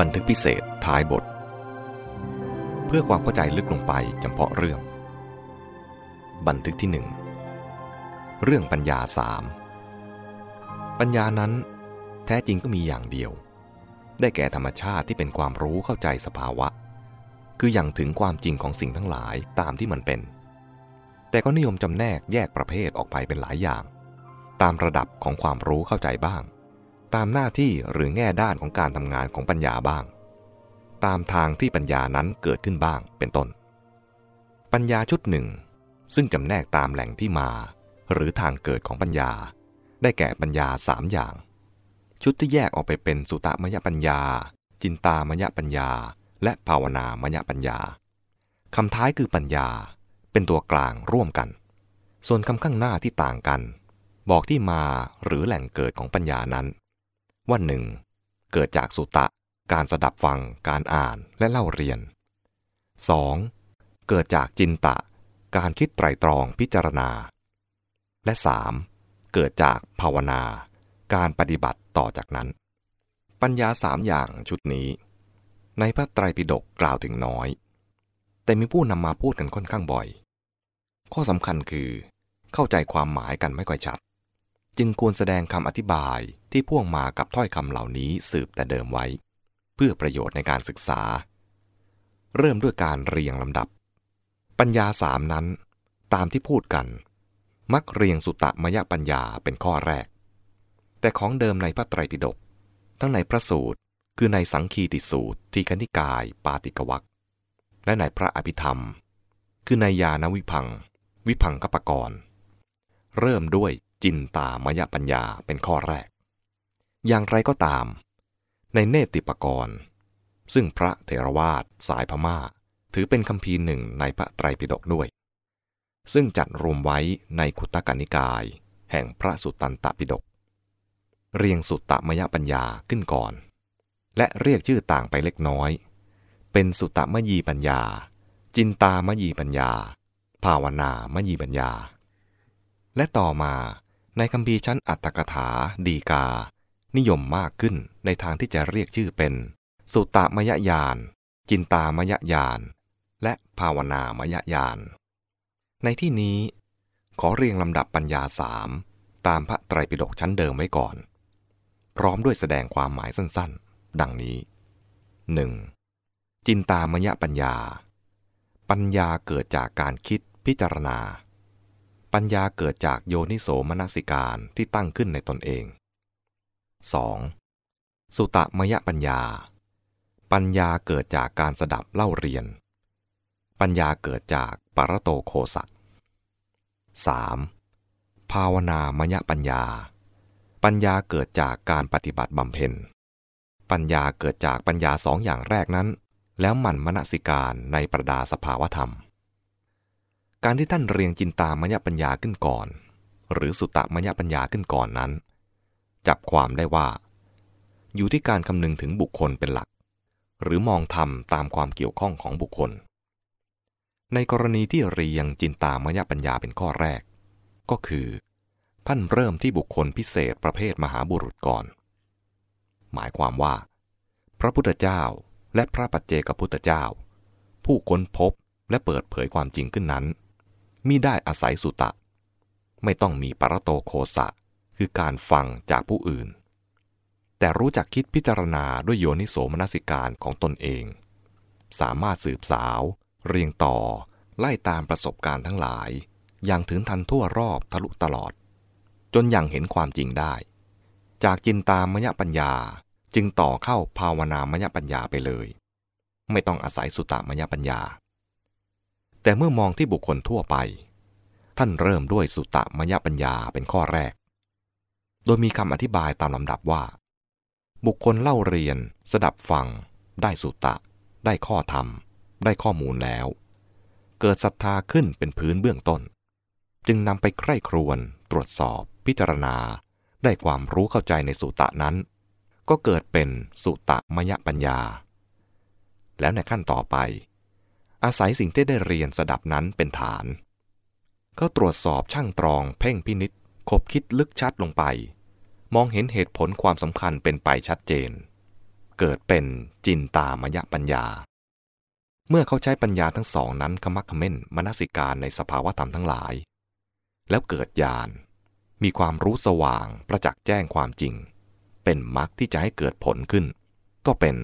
บันทึกพิเศษท้ายบท เพื่อความเข้าใจลึกลงไปจำเพาะเรื่อง บันทึกที่หนึ่งเรื่องปัญญาสามปัญญานั้นแท้จริงก็มีอย่างเดียว ได้แก่ธรรมชาติที่เป็นความรู้เข้าใจสภาวะ คืออย่างถึงความจริงของสิ่งทั้งหลายตามที่มันเป็น แต่ก็นิยมจำแนกแยกประเภทออกไปเป็นหลายอย่าง ตามระดับของความรู้เข้าใจบ้าง ตามหน้าที่หรือแง่ด้านของการทำงานของปัญญาบ้าง ตามทางที่ปัญญานั้นเกิดขึ้นบ้างเป็นต้น ปัญญาชุดหนึ่ง ซึ่งจำแนกตามแหล่งที่มา หรือทางเกิดของปัญญา ได้แก่ปัญญาสามอย่าง ชุดที่แยกออกไปเป็นสุตมยปัญญา จินตามยปัญญา และภาวนามยปัญญาคำท้ายคือปัญญา เป็นตัวกลางร่วมกัน ส่วนคำข้างหน้าที่ต่างกัน บอกที่มาหรือแหล่งเกิดของปัญญานั้น ว่าหนึ่งเกิดจากสุตะ การสดับฟัง การอ่านและเล่าเรียน 2. เกิดจากจินตะ การคิดไตรตรองพิจารณา และ 3. เกิดจากภาวนา การปฏิบัติต่อจากนั้น ปัญญาสามอย่างชุดนี้ ในพระไตรปิฎกกล่าวถึงน้อย แต่มีผู้นำมาพูดกันค่อนข้างบ่อย ข้อสำคัญคือ เข้าใจความหมายกันไม่ค่อยชัด จึงควรแสดงคำอธิบายที่พ่วงมากับถ้อยคำเหล่านี้สืบแต่เดิมไว้ เพื่อประโยชน์ในการศึกษา เริ่มด้วยการเรียงลำดับ ปัญญาสามนั้น ตามที่พูดกัน มักเรียงสุตตมยปัญญาเป็นข้อแรก แต่ของเดิมในพระไตรปิฎกทั้งในพระสูตรคือในสังคีติสูตรที่คณิกายปาติกวักและในพระอภิธรรม คือในยานวิพัง วิพังกปกรณ์เริ่มด้วย จินตามยปัญญาเป็นข้อแรก อย่างไรก็ตาม ในเนติปกรณ์ ซึ่งพระเถรวาทสายพมา่า ถือเป็นคำพีหนึ่งในพระไตรปิฎกด้วย ซึ่งจัดรวมไว้ในขุตกนิกาย แห่งพระสุตตันตปิฎกเรียงสุตตมยปัญญาขึ้นก่อน และเรียกชื่อต่างไปเล็กน้อย เป็นสุตตมยีปัญญา จินตามยีปัญญา ภาวนามยีปัญญา และต่อมา ในคำพีชั้นอัตถกถาดีกา นิยมมากขึ้นในทางที่จะเรียกชื่อเป็น สุตตมยญาณจินตามยญาณและภาวนามยญาณในที่นี้ ขอเรียงลำดับปัญญาสามตามพระไตรปิฎกชั้นเดิมไว้ก่อน พร้อมด้วยแสดงความหมายสั้นๆ ดังนี้ 1. จินตามยปัญญา ปัญญาเกิดจากการคิดพิจารณา ปัญญาเกิดจากโยนิโสมนสิการที่ตั้งขึ้นในตนเอง 2. สุตมยปัญญา ปัญญาเกิดจากการสดับเล่าเรียน ปัญญาเกิดจากปรโตโคสัต 3. ภาวนามยปัญญา ปัญญาเกิดจากการปฏิบัติบำเพ็ญ ปัญญาเกิดจากปัญญาสองอย่างแรกนั้น แล้วหมั่นมนสิการในประดาสภาวธรรม การที่ท่านเรียงจินตามยปัญญาขึ้นก่อน หรือสุตตมยปัญญาขึ้นก่อนนั้น จับความได้ว่า อยู่ที่การคำนึงถึงบุคคลเป็นหลัก หรือมองธรรมตามความเกี่ยวข้องของบุคคล ในกรณีที่เรียงจินตามยปัญญาเป็นข้อแรก ก็คือ ท่านเริ่มที่บุคคลพิเศษประเภทมหาบุรุษก่อน หมายความว่า พระพุทธเจ้าและพระปัจเจกพุทธเจ้า ผู้ค้นพบและเปิดเผยความจริงขึ้นนั้น มิได้อาศัยสุตะ ไม่ต้องมีปรโตโคสะ คือการฟังจากผู้อื่น แต่รู้จักคิดพิจารณาด้วยโยนิโสมนสิการของตนเอง สามารถสืบสาว เรียงต่อ ไล่ตามประสบการณ์ทั้งหลาย อย่างถึงทันทั่วรอบทะลุตลอด จนยังเห็นความจริงได้ จากจินตามยปัญญาจึงต่อเข้าภาวนามยปัญญาไปเลย ไม่ต้องอาศัยสุตตามยปัญญา แต่เมื่อมองที่บุคคลทั่วไป ท่านเริ่มด้วยสุตตมยปัญญาเป็นข้อแรก โดยมีคำอธิบายตามลำดับว่า บุคคลเล่าเรียน สดับฟัง ได้สุตตะ ได้ข้อธรรม ได้ข้อมูลแล้ว เกิดศรัทธาขึ้นเป็นพื้นเบื้องต้น จึงนำไปใคร่ครวญตรวจสอบ พิจารณา ได้ความรู้เข้าใจในสุตตะนั้น ก็เกิดเป็นสุตตมยปัญญา แล้วในขั้นต่อไป อาศัยสิ่งที่ได้เรียนสดับนั้นเป็นฐาน ก็ตรวจสอบช่างตรองเพ่งพินิษคบคิดลึกชัดลงไป มองเห็นเหตุผลความสำคัญเป็นไปชัดเจน เกิดเป็นจินตามยปัญญา เมื่อเขาใช้ปัญญาทั้งสองนั้นขมักขม้นมนสิการในสภาวะธรรมทั้งหลาย แล้วเกิดญาณมีความรู้สว่างประจักษ์แจ้งความจริง เป็นมรรคที่จะให้เกิดผลขึ้น ก็เป็น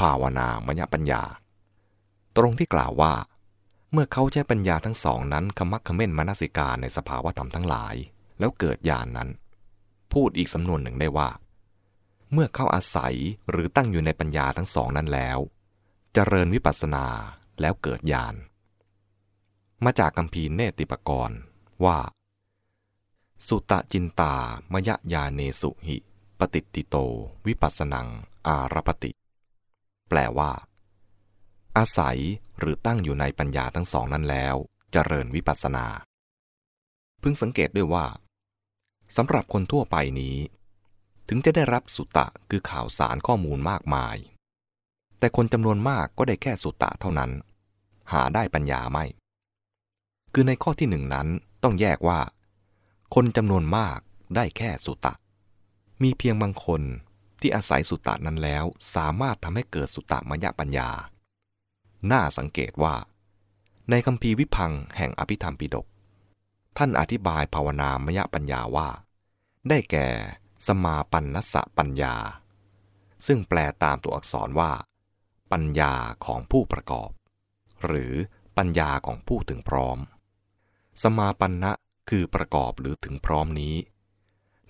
ภาวนามยปัญญา ตรงที่กล่าวว่า เมื่อเขาใช้ปัญญาทั้งสองนั้นขมักขม้นมนสิการในสภาวะธรรมทั้งหลาย แล้วเกิดญาณนนั้น พูดอีกสำนวนหนึ่งได้ว่า เมื่อเข้าอาศัยหรือตั้งอยู่ในปัญญาทั้งสองนั้นแล้วเจริญวิปัสสนาแล้วเกิดญาณมาจากคำพีเนติปกรณ์ว่า สุตะจินตามยยาเนสุหิ ปฏิติโต วิปัสสนัง อารปติ แปลว่า อาศัยหรือตั้งอยู่ในปัญญาทั้งสองนั้นแล้วเจริญวิปัสสนา พึงสังเกตด้วยว่าสำหรับคนทั่วไปนี้ ถึงจะได้รับสุตะคือข่าวสารข้อมูลมากมาย แต่คนจำนวนมากก็ได้แค่สุตะเท่านั้น หาได้ปัญญาไม่ คือในข้อที่หนึ่งนั้นต้องแยกว่า คนจำนวนมากได้แค่สุตะ มีเพียงบางคนที่อาศัยสุตะนั้นแล้วสามารถทำให้เกิดสุตะมยปัญญา น่าสังเกตว่า ในคำพีวิพังแห่งอภิธรรมปิฎกท่านอธิบายภาวนามยปัญญาว่า ได้แก่สมาปันนสปัญญา ซึ่งแปลตามตัวอักษรว่า ปัญญาของผู้ประกอบ หรือปัญญาของผู้ถึงพร้อม สมาปันนะคือประกอบหรือถึงพร้อมนี้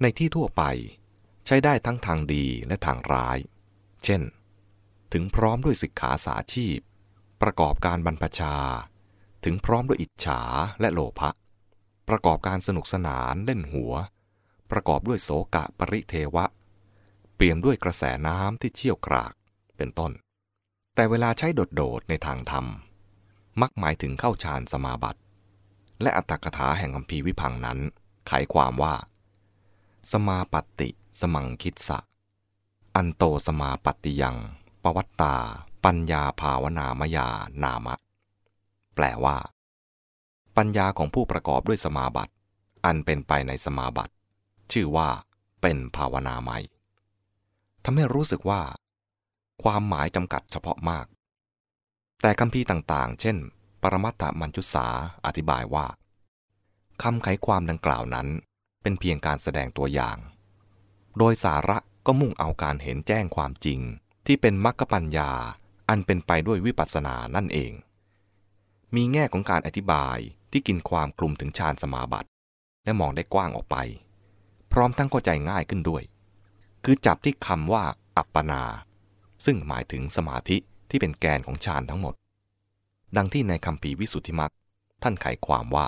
ในที่ทั่วไปใช้ได้ทั้งทางดีและทางร้าย เช่น ถึงพร้อมด้วยสิกขาสาชีพ ประกอบการบรรพชา ถึงพร้อมด้วยอิจฉาและโลภะ ประกอบการสนุกสนานเล่นหัว ประกอบด้วยโสกะปริเทวะ เปี่ยมด้วยกระแสน้ำที่เชี่ยวกราก เป็นต้น แต่เวลาใช้โดดๆในทางธรรม มักหมายถึงเข้าฌานสมาบัติ และอัตถกถาแห่งคัมภีวิพังนั้นไขความว่า สมาปติ สมังคิดสะ อันโตสมาปติยัง ปวัตตา ปัญญาภาวนามยานามะ แปลว่า ปัญญาของผู้ประกอบด้วยสมาบัติ อันเป็นไปในสมาบัติ ชื่อว่าเป็นภาวนาใหม่ทำให้รู้สึกว่า ความหมายจำกัดเฉพาะมาก แต่คำพีต่างๆ เช่น ปรมัตถมัญจุสาอธิบายว่าคำไขความดังกล่าวนั้น เป็นเพียงการแสดงตัวอย่าง โดยสาระก็มุ่งเอาการเห็นแจ้งความจริงที่เป็นมรรคปัญญา อันเป็นไปด้วยวิปัสสนานั่นเอง มีแง่ของการอธิบายที่กินความกลุ่มถึงฌานสมาบัติ และมองได้กว้างออกไป พร้อมทั้งเข้าใจง่ายขึ้นด้วย คือจับที่คำว่า อัปปนา ซึ่งหมายถึงสมาธิที่เป็นแกนของฌานทั้งหมด ดังที่ในคำปีวิสุทธิมักท่านไขความว่า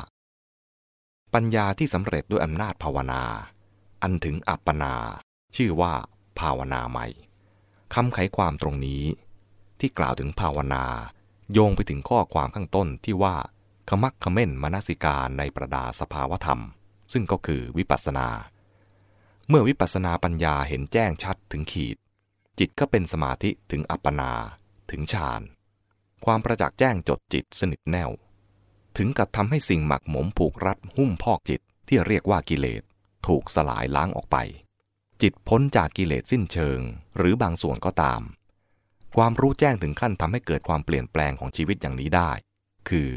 ปัญญาที่สำเร็จด้วยอำนาจภาวนา อันถึงอัปปนา ชื่อว่า ภาวนาใหม่คำไขความตรงนี้ ที่กล่าวถึงภาวนา โยงไปถึงข้อความข้างต้นที่ว่าขมักขม้นมนสิการในประดาสภาวธรรม ซึ่งก็คือวิปัสนา เมื่อวิปัสนาปัญญาเห็นแจ้งชัดถึงขีด จิตก็เป็นสมาธิถึงอัปปนา ถึงฌาน ความประจักษ์แจ้งจดจิตสนิทแน่ว ถึงกับทำให้สิ่งหมักหมมผูกรัดหุ้มพอกจิตที่เรียกว่ากิเลส ถูกสลายล้างออกไป จิตพ้นจากกิเลสสิ้นเชิง หรือบางส่วนก็ตาม ความรู้แจ้งถึงขั้นทำให้เกิดความเปลี่ยนแปลงของชีวิตอย่างนี้ได้ คือ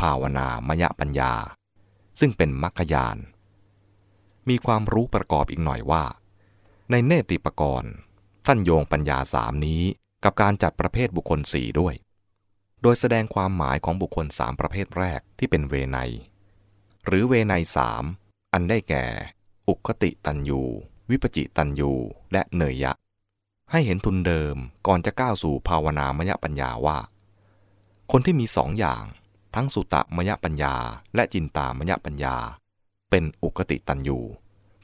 ภาวนามยปัญญา ซึ่งเป็นมรรคยาน มีความรู้ประกอบอีกหน่อยว่า ในเนติปกรณ์ท่านโยงปัญญาสามนี้กับการจัดประเภทบุคคลสี่ด้วย โดยแสดงความหมายของบุคคลสามประเภทแรกที่เป็นเวไนหรือเวไนสามอันได้แก่ อุคติตันยู วิปจิตันยู และเนยยะ ให้เห็นทุนเดิมก่อนจะก้าวสู่ภาวนามยปัญญาว่า คนที่มีสองอย่าง ทั้งสุตมยปัญญา และจินตามยปัญญา เป็นอุกติตันยู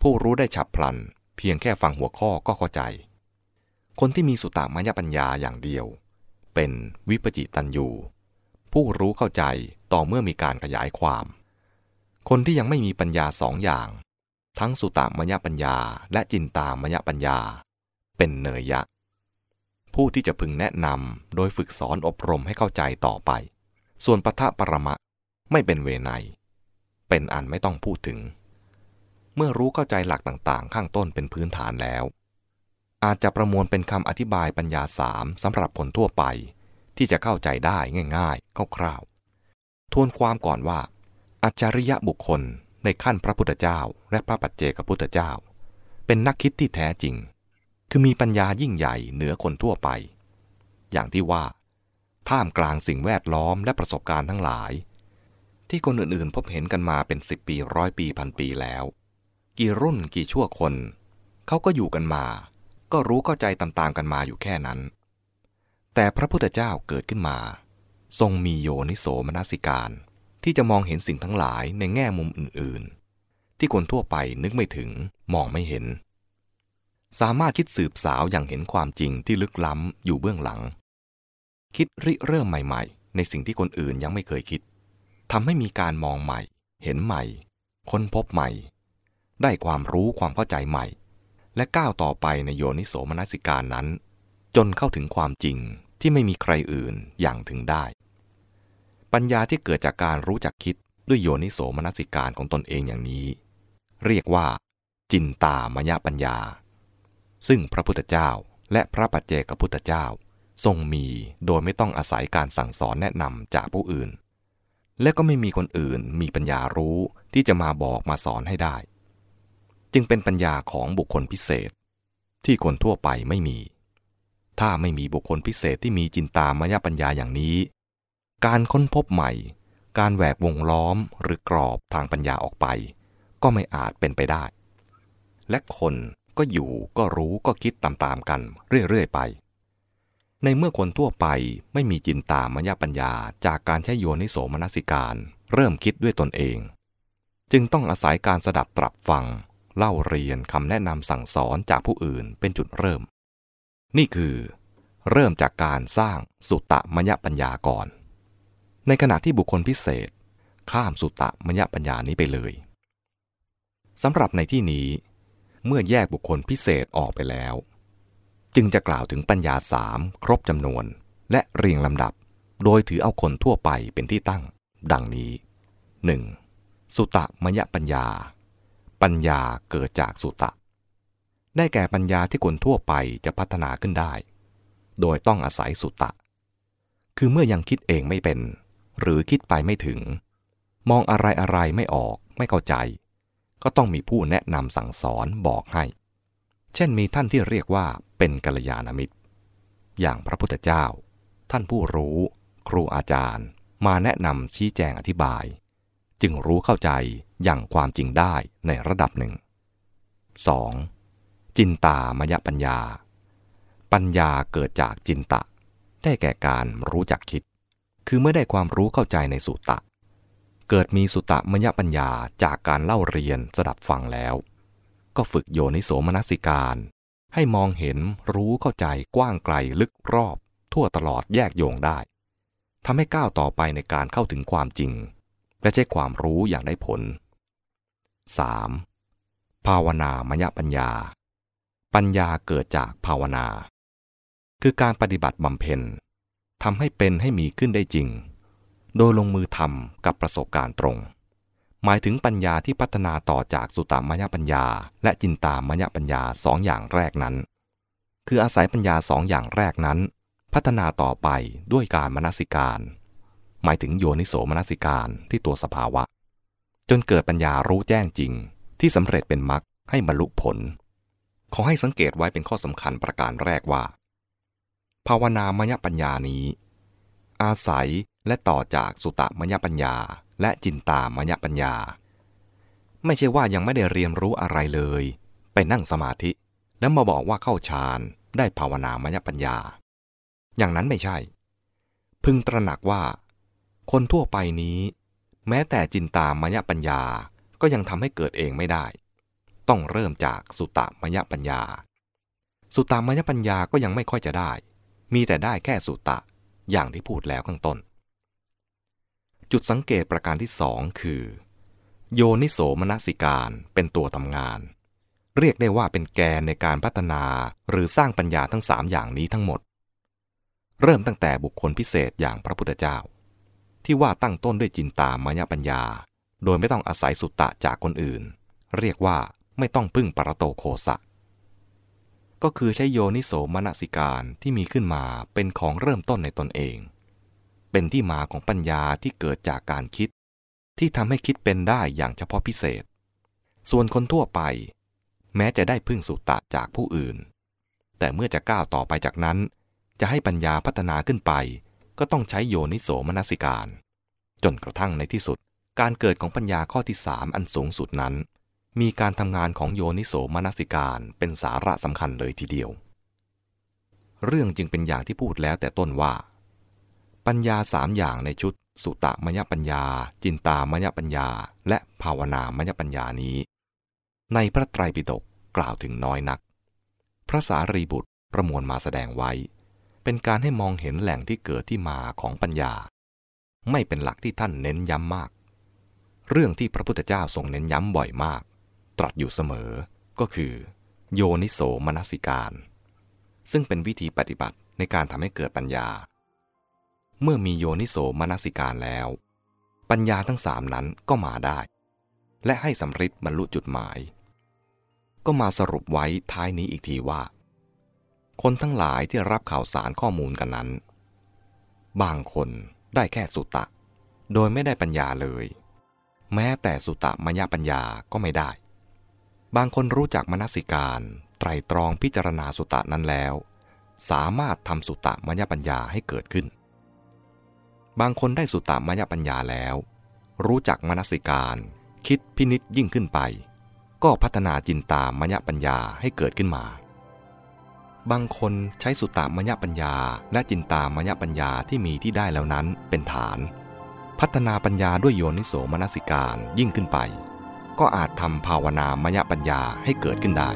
ผู้รู้ได้ฉับพลัน เพียงแค่ฟังหัวข้อก็เข้าใจ คนที่มีสุตมยปัญญาอย่างเดียว เป็นวิปจิตันยูผู้รู้เข้าใจต่อเมื่อมีการขยายความ คนที่ยังไม่มีปัญญาสองอย่าง ทั้งสุตามยปัญญาและจินตามยปัญญา เป็นเนยยะ ผู้ที่จะพึงแนะนำโดยฝึกสอนอบรมให้เข้าใจต่อไป ส่วนปทะปรมะไม่เป็นเวไนเป็นอันไม่ต้องพูดถึง เมื่อรู้เข้าใจหลักต่างๆ ข้างต้นเป็นพื้นฐานแล้วออาจจะประมวลเป็นคำอธิบายปัญญาสามสำหรับคนทั่วไป ที่จะเข้าใจได้ง่ายๆคร่าวๆทวนความก่อนว่า อัจฉริยะบุคคลในขั้นพระพุทธเจ้าและพระปัจเจกพุทธเจ้า เป็นนักคิดที่แท้จริง คือมีปัญญายิ่งใหญ่เหนือคนทั่วไป อย่างที่ว่า ท่ามกลางสิ่งแวดล้อมและประสบการณ์ทั้งหลาย ที่คนอื่นๆ พบเห็นกันมาเป็นสิบปีร้อยปีพันปีแล้ว กี่รุ่นกี่ชั่วคน เขาก็อยู่กันมา ก็รู้เข้าใจตามๆกันมาอยู่แค่นั้น แต่พระพุทธเจ้าเกิดขึ้นมา ทรงมีโยนิโสมนสิการ ที่จะมองเห็นสิ่งทั้งหลายในแง่มุมอื่นๆ ที่คนทั่วไปนึกไม่ถึงมองไม่เห็น สามารถคิดสืบสาวอย่างเห็นความจริงที่ลึกล้ำอยู่เบื้องหลัง คิดริเริ่มใหม่ๆ ในสิ่งที่คนอื่นยังไม่เคยคิดทำให้มีการมองใหม่ เห็นใหม่ ค้นพบใหม่ ได้ความรู้ความเข้าใจใหม่ และก้าวต่อไปในโยนิโสมนสิการนั้น จนเข้าถึงความจริงที่ไม่มีใครอื่นอย่างถึงได้ ปัญญาที่เกิดจากการรู้จักคิดด้วยโยนิโสมนสิการของตนเองอย่างนี้ เรียกว่า จินตามยปัญญา ซึ่งพระพุทธเจ้าและพระปัจเจกพุทธเจ้า ทรงมีโดยไม่ต้องอาศัยการสั่งสอนแนะนำจากผู้อื่น และก็ไม่มีคนอื่นมีปัญญารู้ที่จะมาบอกมาสอนให้ได้ จึงเป็นปัญญาของบุคคลพิเศษ ที่คนทั่วไปไม่มี ถ้าไม่มีบุคคลพิเศษที่มีจินตามยปัญญาอย่างนี้ การค้นพบใหม่ การแหวกวงล้อมหรือกรอบทางปัญญาออกไป ก็ไม่อาจเป็นไปได้ และคน ก็อยู่ก็รู้ก็คิดตามๆกันเรื่อยๆไป ในเมื่อคนทั่วไปไม่มีจินตามยปัญญาจากการใช้โยนิโสมนสิการ เริ่มคิดด้วยตนเอง จึงต้องอาศัยการสดับตรับฟัง เล่าเรียนคำแนะนำสั่งสอนจากผู้อื่นเป็นจุดเริ่ม นี่คือ เริ่มจากการสร้างสุตตมยปัญญาก่อน ในขณะที่บุคคลพิเศษ ข้ามสุตตะมยปัญญานี้ไปเลยสำหรับในที่นี้ เมื่อแยกบุคคลพิเศษออกไปแล้ว จึงจะกล่าวถึงปัญญาสามครบจำนวน และเรียงลำดับ โดยถือเอาคนทั่วไปเป็นที่ตั้ง ดังนี้ 1. สุตะมยปัญญา ปัญญาเกิดจากสุตะ ได้แก่ปัญญาที่คนทั่วไปจะพัฒนาขึ้นได้ โดยต้องอาศัยสุตตะคือเมื่อยังคิดเองไม่เป็น หรือคิดไปไม่ถึง มองอะไรอะไรไม่ออกไม่เข้าใจ ก็ต้องมีผู้แนะนำสั่งสอนบอกให้ เช่นมีท่านที่เรียกว่าเป็นกัลยาณมิตร อย่างพระพุทธเจ้า ท่านผู้รู้ ครูอาจารย์ มาแนะนำชี้แจงอธิบาย จึงรู้เข้าใจอย่างความจริงได้ในระดับหนึ่ง 2. จินตามยปัญญา ปัญญาเกิดจากจินตะ ได้แก่การรู้จักคิด คือเมื่อได้ความรู้เข้าใจในสุตตะ เกิดมีสุตตะมยปัญญาจากการเล่าเรียนสดับฟังแล้ว ก็ฝึกโยนิโสมนสิการ ให้มองเห็นรู้เข้าใจกว้างไกลลึกรอบ ทั่วตลอดแยกโยงได้ทำให้ก้าวต่อไปในการเข้าถึงความจริง และใช้ความรู้อย่างได้ผล 3. ภาวนามยปัญญา ปัญญาเกิดจากภาวนา คือการปฏิบัติบำเพ็ญทำให้เป็นให้มีขึ้นได้จริง โดยลงมือทำกับประสบการณ์ตรง หมายถึงปัญญาที่พัฒนาต่อจากสุตตามยปัญญา และจินตามยปัญญาสองอย่างแรกนั้น คืออาศัยปัญญาสองอย่างแรกนั้น พัฒนาต่อไปด้วยการมนสิการ หมายถึงโยนิโสมนสิการที่ตัวสภาวะ จนเกิดปัญญารู้แจ้งจริง ที่สำเร็จเป็นมรรคให้บรรลุผล ขอให้สังเกตไว้เป็นข้อสำคัญประการแรกว่า ภาวนามยปัญญานี้ อาศัย และต่อจากสุตมยปัญญา และจินตามยปัญญา ไม่ใช่ว่ายังไม่ได้เรียนรู้อะไรเลย ไปนั่งสมาธิ แล้วมาบอกว่าเข้าฌานได้ภาวนามยปัญญา อย่างนั้นไม่ใช่ พึงตระหนักว่า คนทั่วไปนี้ แม้แต่จินตามยปัญญาก็ยังทำให้เกิดเองไม่ได้ ต้องเริ่มจากสุตมยปัญญา สุตมยปัญญาก็ยังไม่ค่อยจะได้ มีแต่ได้แค่สุตะอย่างที่พูดแล้วข้างต้น จุดสังเกตประการที่สองคือ โยนิโสมนสิการเป็นตัวทำงาน เรียกได้ว่าเป็นแกนในการพัฒนาหรือสร้างปัญญาทั้งสามอย่างนี้ทั้งหมด เริ่มตั้งแต่บุคคลพิเศษอย่างพระพุทธเจ้า ที่ว่าตั้งต้นด้วยจินตามายปัญญา โดยไม่ต้องอาศัยสุตตะจากคนอื่น เรียกว่าไม่ต้องพึ่งปรโตโคสะก็คือใช้โยนิโสมนสิการที่มีขึ้นมาเป็นของเริ่มต้นในตนเอง เป็นที่มาของปัญญาที่เกิดจากการคิด ที่ทำให้คิดเป็นได้อย่างเฉพาะพิเศษ ส่วนคนทั่วไป แม้จะได้พึ่งสุตตะจากผู้อื่น แต่เมื่อจะก้าวต่อไปจากนั้น จะให้ปัญญาพัฒนาขึ้นไป ก็ต้องใช้โยนิโสมนสิการ จนกระทั่งในที่สุด การเกิดของปัญญาข้อที่สามอันสูงสุดนั้น มีการทำงานของโยนิโสมนสิการเป็นสาระสำคัญเลยทีเดียว เรื่องจึงเป็นอย่างที่พูดแล้วแต่ต้นว่า ปัญญาสามอย่างในชุด สุตตมยปัญญา จินตามยปัญญา และภาวนามยปัญญานี้ ในพระไตรปิฎกกล่าวถึงน้อยนัก พระสารีบุตรประมวลมาแสดงไว้ เป็นการให้มองเห็นแหล่งที่เกิดที่มาของปัญญา ไม่เป็นหลักที่ท่านเน้นย้ำมาก เรื่องที่พระพุทธเจ้าทรงเน้นย้ำบ่อยมาก ตรัสอยู่เสมอก็คือ โยนิโสมนสิการ ซึ่งเป็นวิธีปฏิบัติในการทำให้เกิดปัญญา เมื่อมีโยนิโสมนสิการแล้ว ปัญญาทั้งสามนั้นก็มาได้ และให้สำริดบรรลุจุดหมาย ก็มาสรุปไว้ท้ายนี้อีกทีว่า คนทั้งหลายที่รับข่าวสารข้อมูลกันนั้น บางคนได้แค่สุตตะโดยไม่ได้ปัญญาเลย แม้แต่สุตตะมยปัญญาก็ไม่ได้ บางคนรู้จักมนสิการไตรตรองพิจารณาสุตะนั้นแล้ว สามารถทำสุตะมยปัญญาให้เกิดขึ้น บางคนได้สุตตะมยปัญญาแล้ว รู้จักมนสิการ คิดพินิษยิ่งขึ้นไป ก็พัฒนาจินตามยปัญญาให้เกิดขึ้นมา บางคนใช้สุตตามยปัญญาและจินตามยปัญญาที่มีที่ได้แล้วนั้นเป็นฐาน พัฒนาปัญญาด้วยโยนิโสมนสิการยิ่งขึ้นไป ก็อาจทำภาวนามยปัญญาให้เกิดขึ้นได้